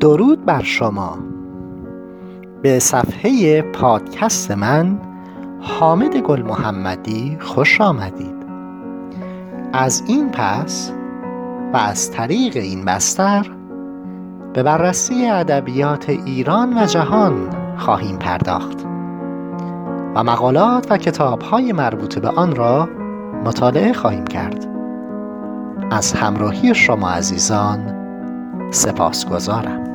درود بر شما. به صفحه پادکست من حامد گل محمدی خوش آمدید. از این پس و از طریق این بستر به بررسی ادبیات ایران و جهان خواهیم پرداخت و مقالات و کتابهای مربوط به آن را مطالعه خواهیم کرد. از همراهی شما عزیزان سپاسگزارم.